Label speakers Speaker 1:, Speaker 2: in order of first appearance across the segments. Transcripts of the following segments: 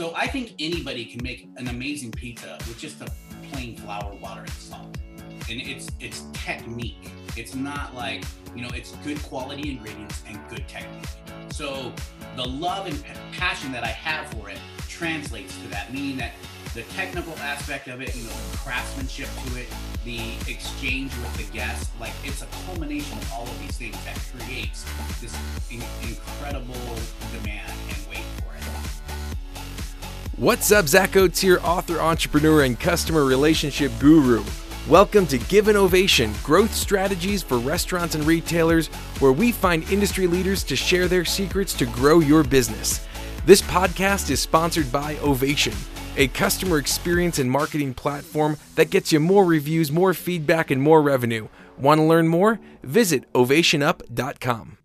Speaker 1: So I think anybody can make an amazing pizza with just a plain flour, water, and salt. And it's it's technique. It's not like you know, it's good quality ingredients and good technique. So the love and passion that I have for it translates to that, meaning that the technical aspect of it, you know, the craftsmanship to it, the exchange with the guests, like it's a culmination of all of these things that creates this in- incredible demand and wait.
Speaker 2: What's up, Zach Oates here, author, entrepreneur, and customer relationship guru. Welcome to Give an Ovation Growth Strategies for Restaurants and Retailers, where we find industry leaders to share their secrets to grow your business. This podcast is sponsored by Ovation a customer experience and marketing platform that gets you more reviews, more feedback, and more revenue. Want to learn more? Visit ovationup.com.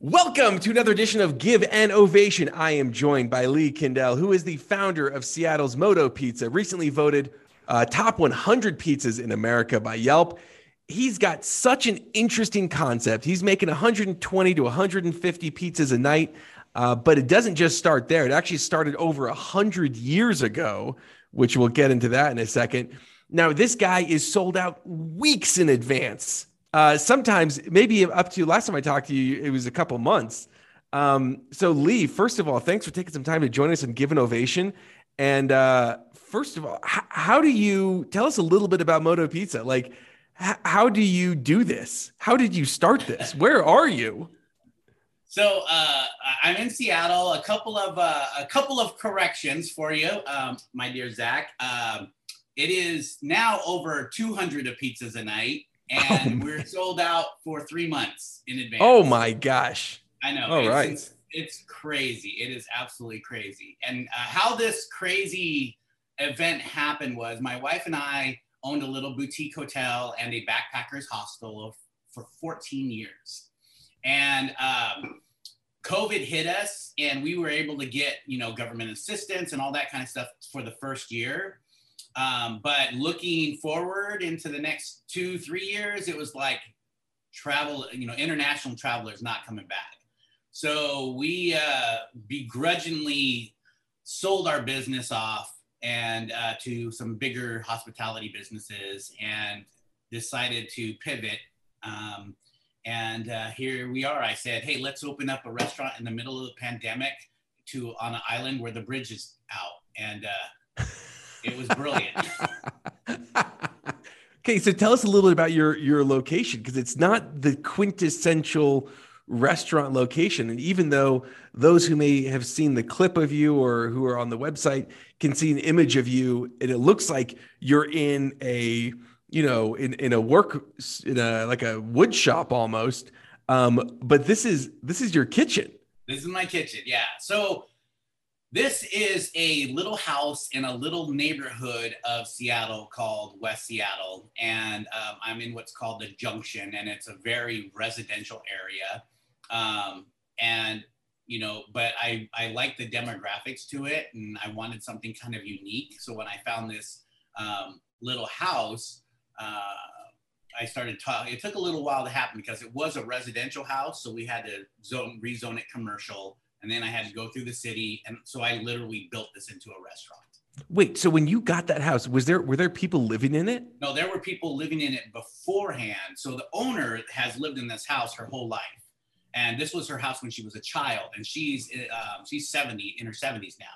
Speaker 2: Welcome to another edition of Give an Ovation. I am joined by Lee Kindell, who is the founder of Seattle's Moto Pizza, recently voted uh, top 100 pizzas in America by Yelp. He's got such an interesting concept. He's making 120 to 150 pizzas a night. Uh, but it doesn't just start there. It actually started over a hundred years ago, which we'll get into that in a second. Now, this guy is sold out weeks in advance. Uh, sometimes, maybe up to last time I talked to you, it was a couple months. Um, so, Lee, first of all, thanks for taking some time to join us and give an ovation. And uh, first of all, h- how do you tell us a little bit about Moto Pizza? Like, h- how do you do this? How did you start this? Where are you?
Speaker 1: So uh, I'm in Seattle. A couple of uh, a couple of corrections for you, um, my dear Zach. Um, it is now over 200 of pizzas a night, and oh we're sold out for three months in advance.
Speaker 2: Oh my gosh!
Speaker 1: I know.
Speaker 2: All
Speaker 1: it's,
Speaker 2: right.
Speaker 1: it's, it's, crazy. It is absolutely crazy. And uh, how this crazy event happened was my wife and I owned a little boutique hotel and a backpackers hostel for 14 years and um, COVID hit us, and we were able to get you know government assistance and all that kind of stuff for the first year. Um, but looking forward into the next two, three years, it was like travel, you know, international travelers not coming back. So we uh, begrudgingly sold our business off and uh, to some bigger hospitality businesses and decided to pivot. Um, and uh, here we are. I said, hey, let's open up a restaurant in the middle of the pandemic to on an island where the bridge is out. And uh, it was brilliant.
Speaker 2: okay, so tell us a little bit about your your location because it's not the quintessential restaurant location. And even though those who may have seen the clip of you or who are on the website can see an image of you, and it looks like you're in a you know, in, in a work in a like a wood shop almost. Um, but this is this is your kitchen.
Speaker 1: This is my kitchen, yeah. So this is a little house in a little neighborhood of Seattle called West Seattle, and um, I'm in what's called the Junction, and it's a very residential area. Um, and you know, but I I like the demographics to it, and I wanted something kind of unique. So when I found this um, little house, uh, I started talking. It took a little while to happen because it was a residential house, so we had to zone rezone it commercial, and then I had to go through the city, and so I literally built this into a restaurant.
Speaker 2: Wait, so when you got that house, was there were there people living in it?
Speaker 1: No, there were people living in it beforehand. So the owner has lived in this house her whole life, and this was her house when she was a child, and she's um, she's seventy in her seventies now,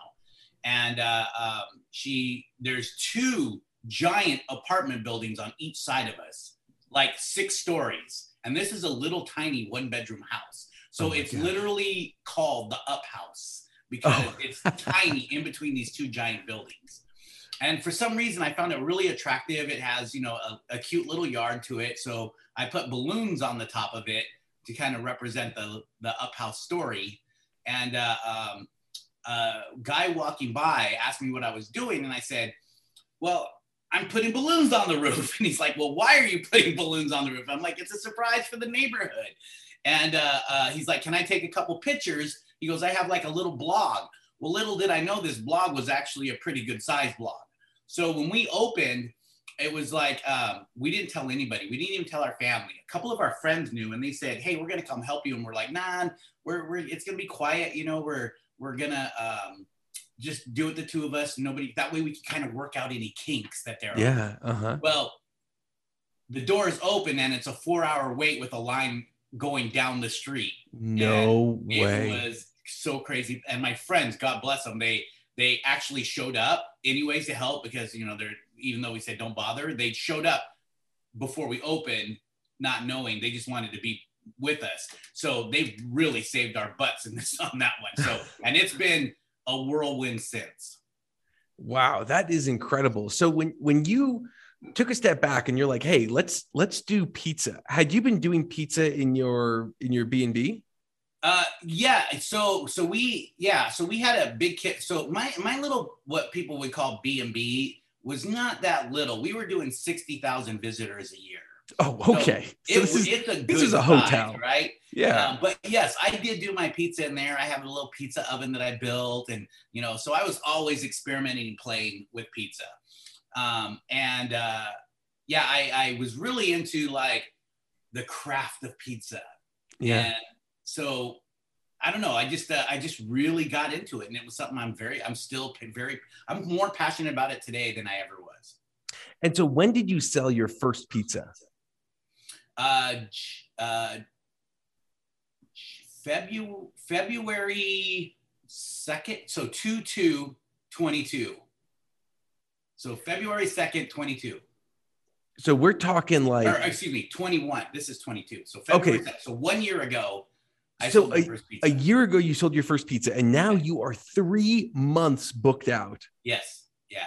Speaker 1: and uh, um, she there's two giant apartment buildings on each side of us, like six stories. And this is a little tiny one bedroom house. So oh it's literally called the up house because oh. it's tiny in between these two giant buildings. And for some reason, I found it really attractive. It has, you know, a, a cute little yard to it. So I put balloons on the top of it to kind of represent the, the up house story. And uh, um, a guy walking by asked me what I was doing. And I said, well, I'm putting balloons on the roof. And he's like, Well, why are you putting balloons on the roof? I'm like, It's a surprise for the neighborhood. And uh, uh, he's like, Can I take a couple pictures? He goes, I have like a little blog. Well, little did I know this blog was actually a pretty good size blog. So when we opened, it was like um, we didn't tell anybody. We didn't even tell our family. A couple of our friends knew, and they said, "Hey, we're gonna come help you." And we're like, "Nah, we're, we're it's gonna be quiet. You know, we're we're gonna um, just do it the two of us. Nobody that way we can kind of work out any kinks that there are.
Speaker 2: Yeah. Uh huh.
Speaker 1: Well, the doors open and it's a four hour wait with a line going down the street.
Speaker 2: No
Speaker 1: And
Speaker 2: way.
Speaker 1: It was so crazy. And my friends, God bless them, they they actually showed up anyways to help because you know they're even though we said don't bother, they showed up before we opened, not knowing they just wanted to be with us. So they've really saved our butts in this on that one. So and it's been a whirlwind since.
Speaker 2: Wow, that is incredible. So when when you took a step back and you're like, "Hey, let's let's do pizza." Had you been doing pizza in your in your B and B?
Speaker 1: Uh, yeah. So, so we, yeah. So we had a big kit. So my, my little, what people would call B and B was not that little. We were doing 60,000 visitors a year.
Speaker 2: Oh,
Speaker 1: So
Speaker 2: okay.
Speaker 1: It,
Speaker 2: So this is
Speaker 1: it's a good
Speaker 2: this is a hotel.
Speaker 1: right?
Speaker 2: yeah.
Speaker 1: Um, but yes, I did do my pizza in there. I have a little pizza oven that I built, and you know, so I was always experimenting and playing with pizza. Um, and uh, yeah, I, I was really into like the craft of pizza.
Speaker 2: yeah.
Speaker 1: And so I don't know. I just uh, I just really got into it, and it was something I'm very I'm still very I'm more passionate about it today than I ever was.
Speaker 2: And so when did you sell your first pizza?
Speaker 1: Uh, uh, February February second, so two two twenty two. So February second, twenty two.
Speaker 2: So we're talking like
Speaker 1: Or excuse me, twenty one. This is twenty two. So February
Speaker 2: Okay.
Speaker 1: 2nd. So one year ago, I
Speaker 2: So
Speaker 1: sold my first pizza.
Speaker 2: a year ago you sold your first pizza and now you are 3 months booked out.
Speaker 1: yes. Yeah.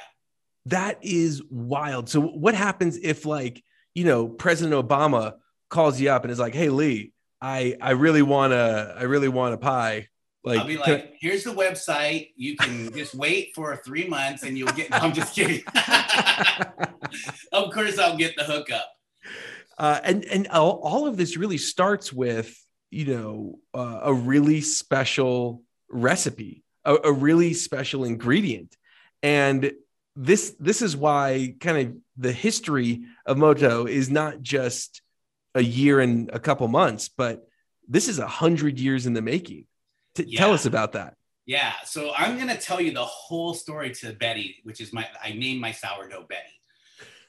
Speaker 2: That is wild. So what happens if like, you know, President Obama calls you up and is like, "Hey Lee, I I really want to I really want a pie." Like,
Speaker 1: I'll be
Speaker 2: can I-
Speaker 1: like, here's the website. You can just wait for three months and you'll get. I'm just kidding. of course, I'll get the hookup.
Speaker 2: uh, and and all, all of this really starts with you know uh, a really special recipe a, a really special ingredient and this this is why kind of the history of moto is not just a year and a couple months but this is a hundred years in the making T- tell us about that
Speaker 1: Yeah. So I'm gonna tell you the whole story to Betty, which is my I named my sourdough Betty.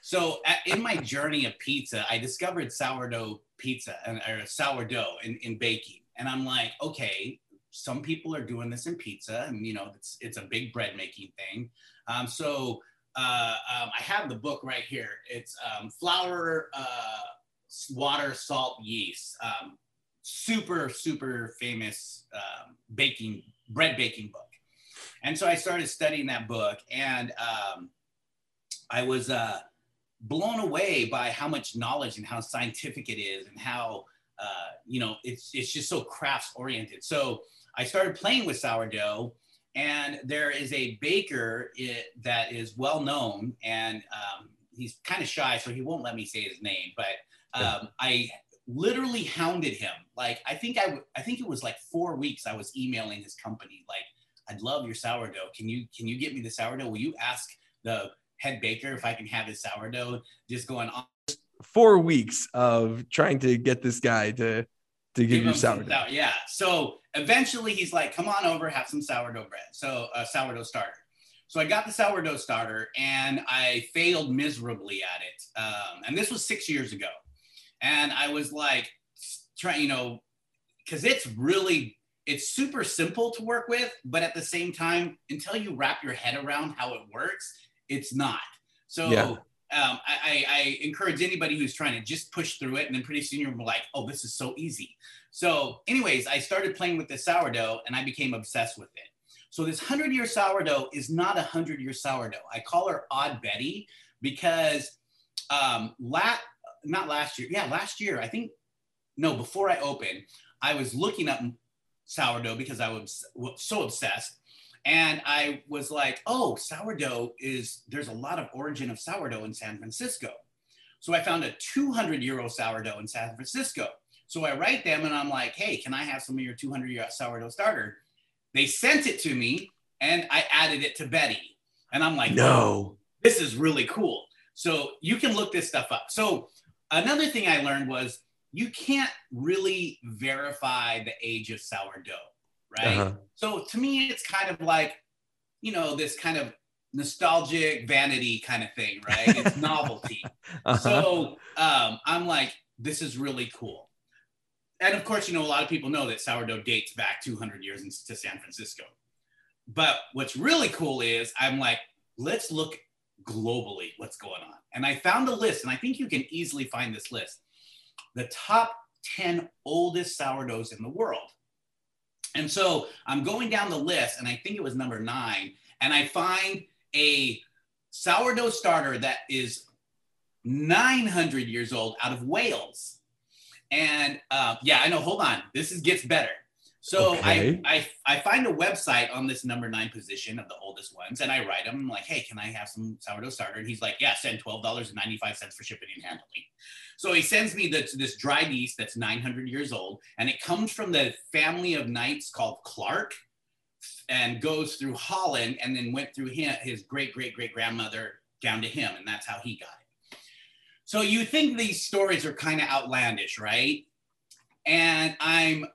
Speaker 1: So at, in my journey of pizza, I discovered sourdough pizza and or sourdough in, in baking, and I'm like, okay, some people are doing this in pizza, and you know, it's it's a big bread making thing. Um, so uh, um, I have the book right here. It's um, flour, uh, water, salt, yeast. Um, super super famous um, baking bread baking book. And so I started studying that book, and um, I was uh, blown away by how much knowledge and how scientific it is, and how uh, you know it's it's just so crafts oriented. So I started playing with sourdough, and there is a baker it, that is well known, and um, he's kind of shy, so he won't let me say his name, but um, I literally hounded him. Like I think I, w- I think it was like four weeks. I was emailing his company like, I'd love your sourdough. Can you can you get me the sourdough? Will you ask the head baker if I can have his sourdough? Just going on.
Speaker 2: four weeks of trying to get this guy to to give you
Speaker 1: him
Speaker 2: sourdough
Speaker 1: sour- Yeah. So eventually he's like, come on over, have some sourdough bread. So a sourdough starter. So I got the sourdough starter and I failed miserably at it. Um, and this was six years ago. And I was like, trying, you know, because it's really, it's super simple to work with, but at the same time, until you wrap your head around how it works, it's not. So
Speaker 2: Yeah.
Speaker 1: um, I, I, encourage anybody who's trying to just push through it, and then pretty soon you're like, oh, this is so easy. So, anyways, I started playing with the sourdough, and I became obsessed with it. So this hundred year sourdough is not a hundred year sourdough. I call her Odd Betty because um, la- not last year, yeah, last year I think no, before I opened, I was looking up sourdough because I was so obsessed. And I was like, oh, sourdough is, there's a lot of origin of sourdough in San Francisco. So I found a 200 euro sourdough in San Francisco. So I write them and I'm like, hey, can I have some of your 200 euro sourdough starter? They sent it to me and I added it to Betty. And I'm like,
Speaker 2: no
Speaker 1: this is really cool. So you can look this stuff up. So another thing I learned was you can't really verify the age of sourdough, right?
Speaker 2: Uh-huh.
Speaker 1: So to me, it's kind of like you know, this kind of nostalgic vanity kind of thing, right? It's novelty. uh-huh. So um, I'm like, this is really cool. And of course, you know, a lot of people know that sourdough dates back 200 years to San Francisco. But what's really cool is I'm like, let's look globally what's going on. And I found a list, and I think you can easily find this list the top 10 oldest sourdoughs in the world. And so I'm going down the list, and I think it was number nine, and I find a sourdough starter that is 900 years old out of Wales. And uh, yeah, I know. Hold on, this is gets better. So okay. I, I I find a website on this number nine position of the oldest ones, and I write him like, hey, can I have some sourdough starter? And he's like, yeah, send twelve dollars and ninety five cents for shipping and handling. So he sends me this this dried yeast that's 900 years old, and it comes from the family of knights called Clark, and goes through Holland, and then went through him, his great great great grandmother down to him, and that's how he got it. So you think these stories are kind of outlandish, right? And I'm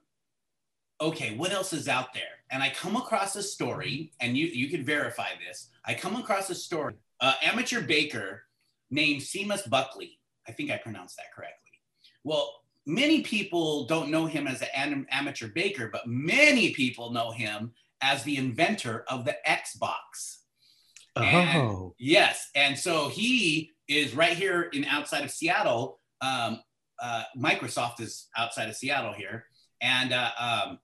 Speaker 1: okay, what else is out there? And I come across a story, and you, you can verify this. I come across a story, uh, amateur baker named Seamus Blackley. I think I pronounced that correctly. Well, many people don't know him as an amateur baker, but many people know him as the inventor of the Xbox. Oh. And, yes. And so he is right here in outside of Seattle. Um, uh, Microsoft is outside of Seattle here. And uh, um,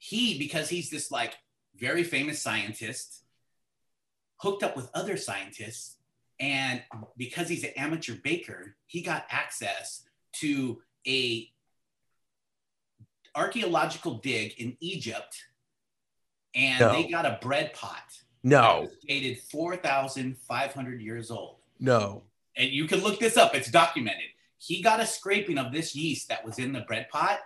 Speaker 1: he, because he's this like very famous scientist, hooked up with other scientists. And because he's an amateur baker, he got access to a archaeological dig in Egypt and no. they got a bread pot.
Speaker 2: No.
Speaker 1: Dated 4,500 years old.
Speaker 2: No.
Speaker 1: And you can look this up, it's documented. He got a scraping of this yeast that was in the bread pot,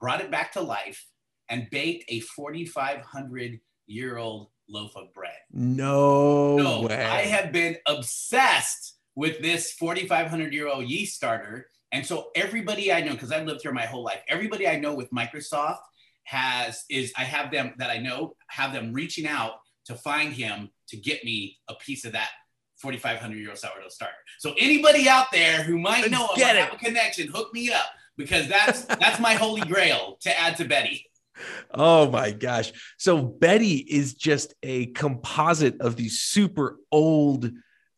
Speaker 1: brought it back to life, and baked a 4,500 year old loaf of bread.
Speaker 2: No way.
Speaker 1: I have been obsessed with this 4,500 year old yeast starter. And so everybody I know, because I've lived here my whole life, everybody I know with Microsoft has is I have them that I know have them reaching out to find him to get me a piece of that 4,500 year old sourdough starter. So anybody out there who might know him, have a connection, hook me up because that's that's my holy grail to add to Betty.
Speaker 2: Oh my gosh. So Betty is just a composite of these super old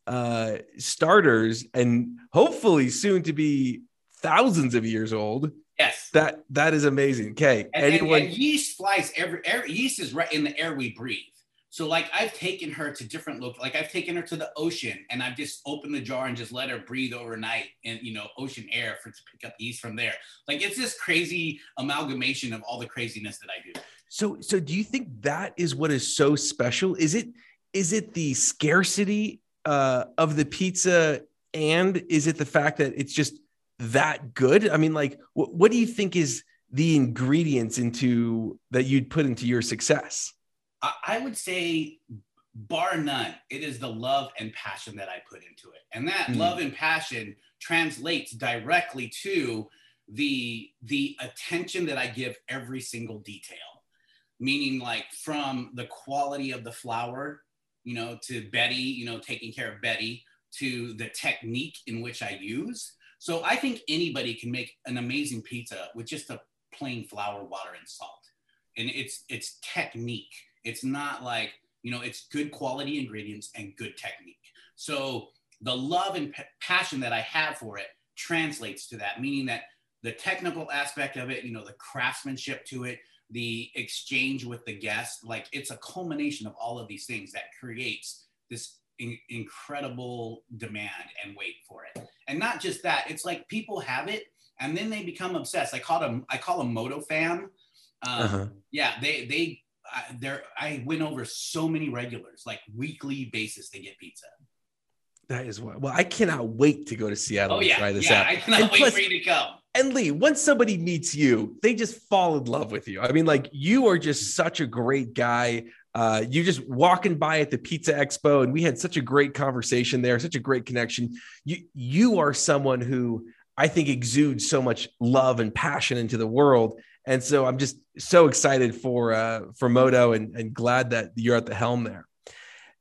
Speaker 2: uh, starters and hopefully soon to be thousands of years old.
Speaker 1: Yes.
Speaker 2: That that is amazing. Okay.
Speaker 1: And, Anyone... and, and yeast flies every, every yeast is right in the air we breathe. So like I've taken her to different look like I've taken her to the ocean and I've just opened the jar and just let her breathe overnight in you know ocean air for to pick up yeast from there. Like it's this crazy amalgamation of all the craziness that I do.
Speaker 2: So so do you think that is what is so special? Is it is it the scarcity uh, of the pizza and is it the fact that it's just that good? I mean, like, wh- what do you think is the ingredients into that you'd put into your success?
Speaker 1: I would say, bar none, it is the love and passion that I put into it. And that mm. love and passion translates directly to the the attention that I give every single detail. Meaning like from the quality of the flour, you know, to Betty, you know, taking care of Betty, to the technique in which I use. So I think anybody can make an amazing pizza with just a plain flour, water, and salt. And it's it's technique it's not like, you know, it's good quality ingredients and good technique. So the love and p- passion that I have for it translates to that, meaning that the technical aspect of it, you know, the craftsmanship to it, the exchange with the guest, like it's a culmination of all of these things that creates this in- incredible demand and wait for it. And not just that, it's like people have it and then they become obsessed. I call them, I call them moto fam. Um, uh-huh. Yeah, they they I, there I went over so many regulars, like weekly basis. They get pizza.
Speaker 2: That is what. Well, I cannot wait to go to Seattle
Speaker 1: oh, yeah,
Speaker 2: and try this
Speaker 1: yeah,
Speaker 2: out.
Speaker 1: I cannot and wait plus, for you to come.
Speaker 2: And Lee, once somebody meets you, they just fall in love with you. I mean, like you are just such a great guy. Uh, you just walking by at the Pizza Expo, and we had such a great conversation there, such a great connection. You you are someone who I think exudes so much love and passion into the world. And so I'm just so excited for uh, for Moto and, and glad that you're at the helm there.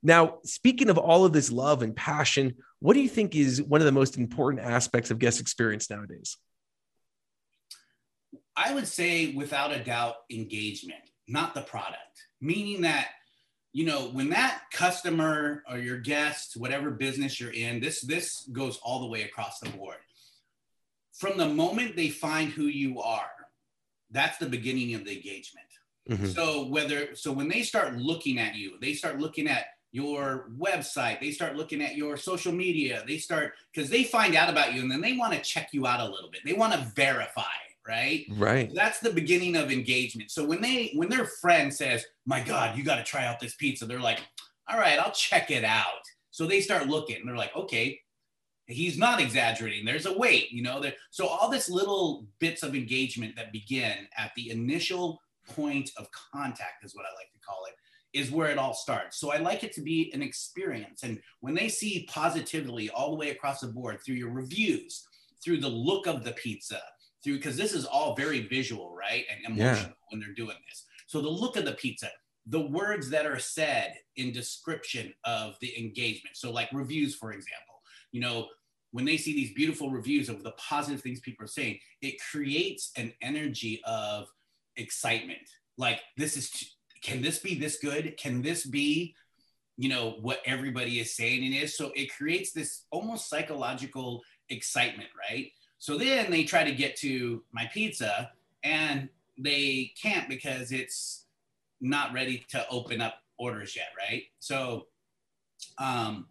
Speaker 2: Now, speaking of all of this love and passion, what do you think is one of the most important aspects of guest experience nowadays?
Speaker 1: I would say, without a doubt, engagement, not the product. Meaning that, you know, when that customer or your guest, whatever business you're in, this this goes all the way across the board. From the moment they find who you are, that's the beginning of the engagement. Mm-hmm. So whether so when they start looking at you, they start looking at your website, they start looking at your social media, they start because they find out about you and then they want to check you out a little bit. They want to verify, right?
Speaker 2: Right.
Speaker 1: So that's the beginning of engagement. So when they when their friend says, "My God, you got to try out this pizza," they're like, "All right, I'll check it out." So they start looking. And they're like, "Okay, he's not exaggerating. There's a weight you know." There, so all this little bits of engagement that begin at the initial point of contact is what I like to call it is where it all starts. So I like it to be an experience. And when they see positively all the way across the board through your reviews, through the look of the pizza, through because this is all very visual, right? And emotional yeah. when they're doing this. So the look of the pizza, the words that are said in description of the engagement. So like reviews, for example, you know, when they see these beautiful reviews of the positive things people are saying, it creates an energy of excitement. Like this is can this be this good? Can this be, you know, what everybody is saying it is? So it creates this almost psychological excitement, right? So then they try to get to my pizza and they can't because it's not ready to open up orders yet, right? So um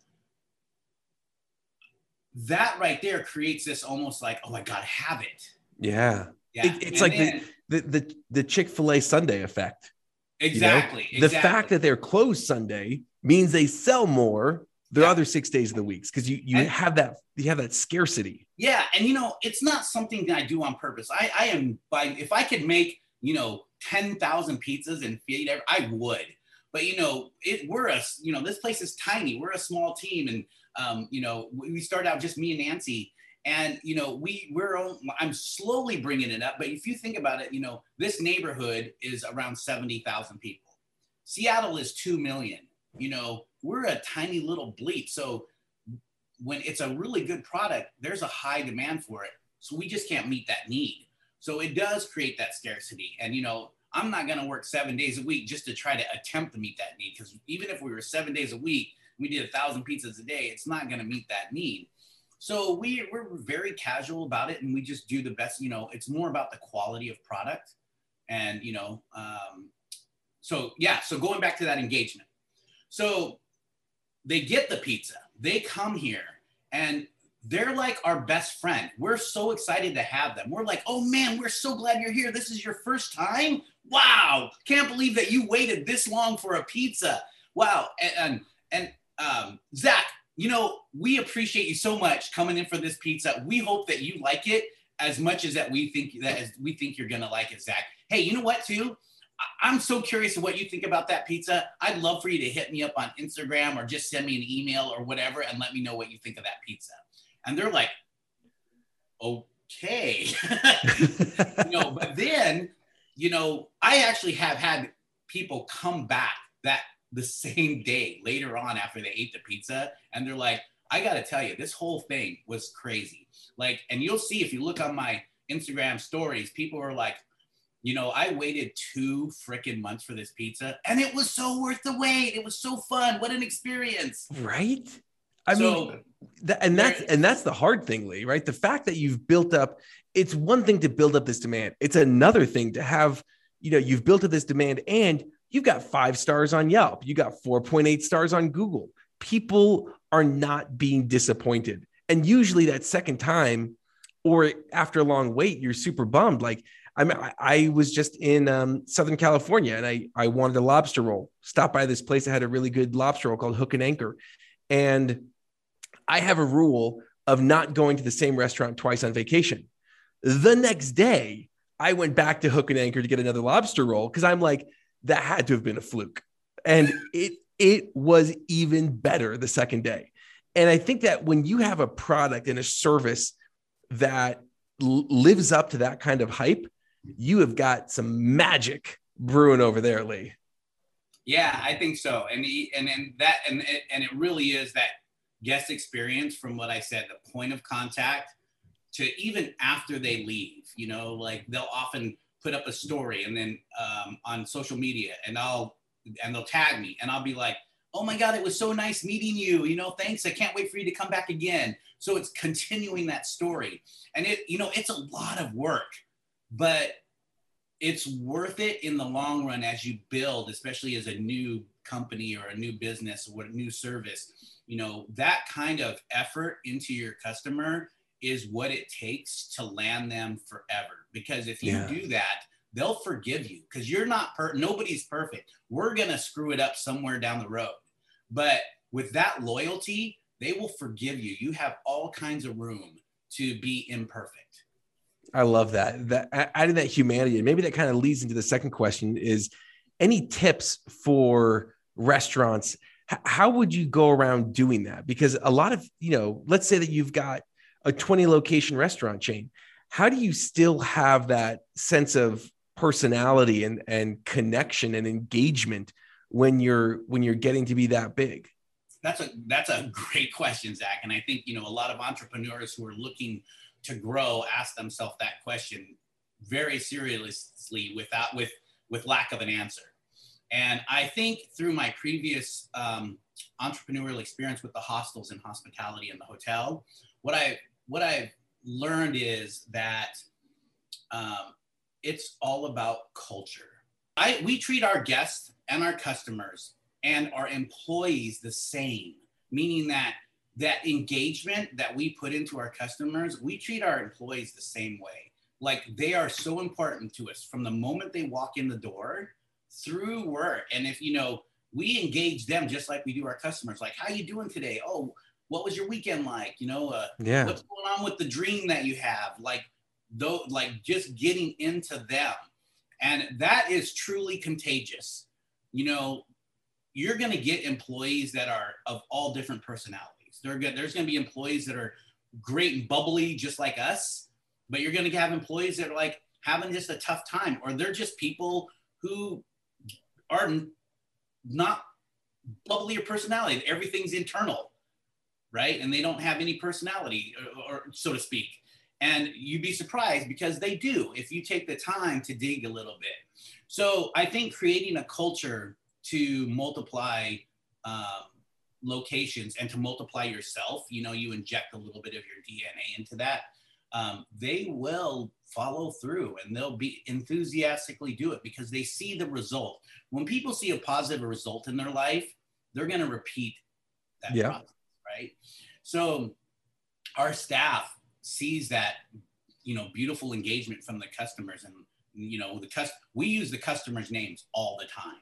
Speaker 1: that right there creates this almost like, oh, I gotta have it.
Speaker 2: Yeah. Yeah. It, it's and like then, the, the the the Chick-fil-A Sunday effect.
Speaker 1: Exactly,
Speaker 2: you know? The fact that they're closed Sunday means they sell more the yeah. other six days of the weeks because you you and, have that you have that scarcity.
Speaker 1: Yeah, and you know it's not something that I do on purpose. I I am by if I could make you know ten thousand pizzas and feed every, I would. But you know it we're a you know this place is tiny. We're a small team, and um, you know we start out just me and Nancy, and you know we we're i'm slowly bringing it up but if you think about it you know this neighborhood is around 70000 people. Seattle is 2 million. You know we're a tiny little bleep. So when it's a really good product there's a high demand for it. So we just can't meet that need. So it does create that scarcity. And you know i'm not going to work seven days a week just to try to attempt to meet that need because even if we were seven days a week we did a thousand pizzas a day it's not going to meet that need so we we're very casual about it, and we just do the best. You know, it's more about the quality of product, and you know, um, so yeah. So going back to that engagement, so they get the pizza, they come here, and they're like our best friend. We're so excited to have them. We're like, oh man, we're so glad you're here. This is your first time. Wow, can't believe that you waited this long for a pizza. Wow, and and, and um, Zach, you know, we appreciate you so much coming in for this pizza. We hope that you like it as much as that we think that as we think you're gonna like it, Zach. Hey, you know what, too? I'm so curious of what you think about that pizza. I'd love for you to hit me up on Instagram or just send me an email or whatever and let me know what you think of that pizza. And they're like, okay. you know, but then, you know, I actually have had people come back that the same day later on after they ate the pizza and they're like i gotta tell you this whole thing was crazy. Like and you'll see if you look on my instagram stories people are like you know i waited two freaking months for this pizza and it was so worth the wait. It was so fun. What an experience.
Speaker 2: Right? I so, mean and that's and that's the hard thing lee right? The fact that you've built up it's one thing to build up this demand. It's another thing to have you know you've built up this demand and You've got five stars on Yelp. You got 4.8 stars on Google. People are not being disappointed. And usually that second time or after a long wait, you're super bummed. Like I mean, I was just in um, Southern California and I, I wanted a lobster roll. Stopped by this place that had a really good lobster roll called Hook and Anchor. And I have a rule of not going to the same restaurant twice on vacation. The next day, I went back to Hook and Anchor to get another lobster roll because I'm like, that had to have been a fluke. And it it was even better the second day. And I think that when you have a product and a service that l- lives up to that kind of hype, you have got some magic brewing over there, Lee.
Speaker 1: Yeah, I think so. And the, and and that and and it really is that guest experience from what I said, the point of contact to even after they leave. You know, like they'll often put up a story and then um, on social media, and I'll and they'll tag me, and I'll be like, "Oh my God, it was so nice meeting you. You know, thanks. I can't wait for you to come back again." So it's continuing that story, and it you know it's a lot of work, but it's worth it in the long run as you build, especially as a new company or a new business or a new service. You know, that kind of effort into your customer is what it takes to land them forever. Because if you yeah. do that, they'll forgive you because you're not per nobody's perfect. We're gonna screw it up somewhere down the road. But with that loyalty, they will forgive you. You have all kinds of room to be imperfect.
Speaker 2: I love that. That adding that humanity, and maybe that kind of leads into the second question: is any tips for restaurants? How would you go around doing that? Because a lot of you know, let's say that you've got a 20 location restaurant chain. How do you still have that sense of personality and and connection and engagement when you're when you're getting to be that big?
Speaker 1: That's a that's a great question, Zach. And I think you know a lot of entrepreneurs who are looking to grow ask themselves that question very seriously without with with lack of an answer and i think through my previous um, entrepreneurial experience with the hostels and hospitality and the hotel what i what i've learned is that um, it's all about culture I, we treat our guests and our customers and our employees the same meaning that that engagement that we put into our customers, we treat our employees the same way. Like they are so important to us from the moment they walk in the door through work. And if you know, we engage them just like we do our customers. Like, how you doing today? Oh, what was your weekend like? You know, uh, yeah. what's going on with the dream that you have? Like, though, like just getting into them, and that is truly contagious. You know, you're going to get employees that are of all different personalities they're good. There's going to be employees that are great and bubbly, just like us, but you're going to have employees that are like having just a tough time, or they're just people who are not bubbly or personality. Everything's internal, right? And they don't have any personality, or, or so to speak. And you'd be surprised because they do if you take the time to dig a little bit. So I think creating a culture to multiply um, locations and to multiply yourself, you know, you inject a little bit of your DNA into that, um, they will follow through and they'll be enthusiastically do it because they see the result. When people see a positive result in their life, they're going to repeat that yeah. process, right? So our staff sees that, you know, beautiful engagement from the customers and, you know, the cus- we use the customers' names all the time.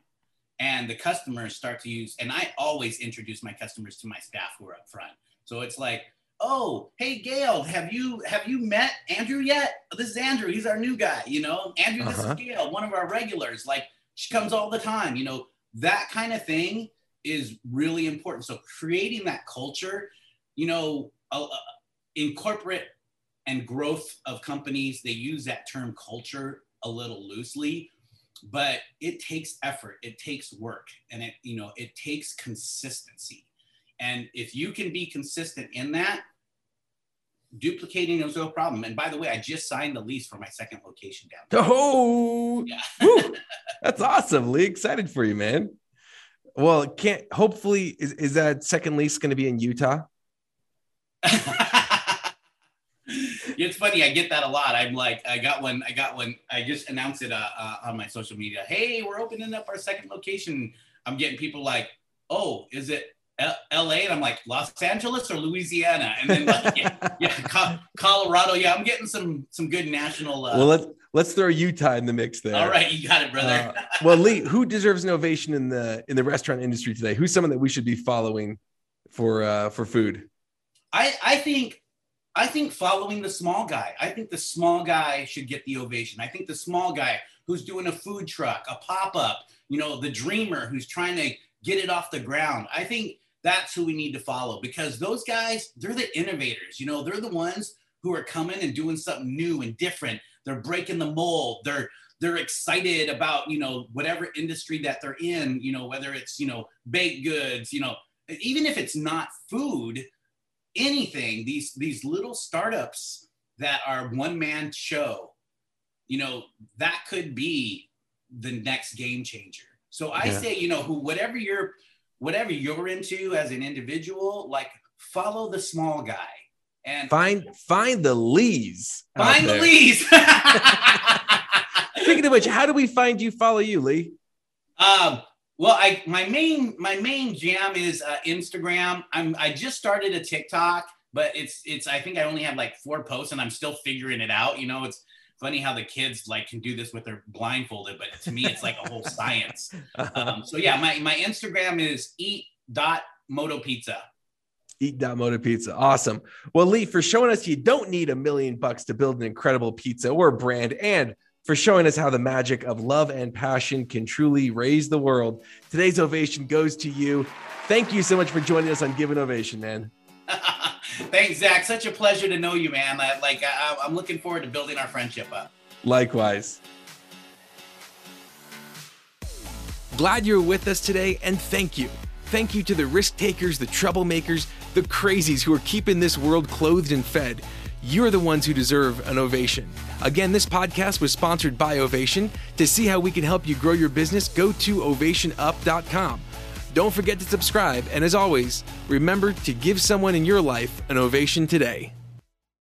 Speaker 1: And the customers start to use and i always introduce my customers to my staff who are up front. So it's like oh hey gail have you have you met andrew yet? This is andrew he's our new guy you know? Andrew this uh-huh. is gail one of our regulars like she comes all the time you know? That kind of thing is really important. So creating that culture you know uh, in corporate and growth of companies they use that term culture a little loosely but it takes effort it takes work and it you know it takes consistency. And if you can be consistent in that duplicating is no problem. And by the way i just signed the lease for my second location down
Speaker 2: oh yeah. that's awesome lee. Excited for you man well can't hopefully is, is that second lease going to be in utah
Speaker 1: it's funny. I get that a lot. I'm like, I got one. I got one. I just announced it uh, uh, on my social media. Hey, we're opening up our second location. I'm getting people like, oh, is it L.A. and I'm like Los Angeles or Louisiana, and then like, yeah, yeah Colorado. Yeah, I'm getting some some good national.
Speaker 2: Uh, well, let's let's throw Utah in the mix there.
Speaker 1: All right, you got it, brother.
Speaker 2: uh, well, Lee, who deserves an ovation in the in the restaurant industry today? Who's someone that we should be following for uh, for food?
Speaker 1: I I think I think following the small guy. I think the small guy should get the ovation. I think the small guy who's doing a food truck, a pop up, you know, the dreamer who's trying to get it off the ground. I think that's who we need to follow because those guys, they're the innovators. You know, they're the ones who are coming and doing something new and different. they're breaking the mold they're they're excited about you know whatever industry that they're in you know whether it's you know baked goods you know even if it's not food anything these these little startups that are one man show you know that could be the next game changer so i yeah. say you know who whatever you're whatever you're into as an individual like follow the small guy and
Speaker 2: find find the lees
Speaker 1: find the lees
Speaker 2: speaking of which how do we find you follow you lee
Speaker 1: um well, I my main my main jam is uh, Instagram. I'm I just started a TikTok, but it's it's I think I only have like four posts, and I'm still figuring it out. You know, it's funny how the kids like can do this with their blindfolded, but to me, it's like a whole science. Um, so yeah, my my Instagram is eat dot moto pizza.
Speaker 2: Eat dot moto pizza. Awesome. Well, Lee, for showing us you don't need a million bucks to build an incredible pizza or brand and for showing us how the magic of love and passion can truly raise the world. Today's ovation goes to you. Thank you so much for joining us on Give an Ovation, man.
Speaker 1: Thanks, Zach. Such a pleasure to know you, man. like, I, I'm looking forward to building our friendship up.
Speaker 2: Likewise. Glad you're with us today, and thank you. Thank you to the risk takers, the troublemakers, the crazies who are keeping this world clothed and fed. You're the ones who deserve an ovation. Again, this podcast was sponsored by Ovation. To see how we can help you grow your business, go to ovationup.com. Don't forget to subscribe, and as always, remember to give someone in your life an ovation today.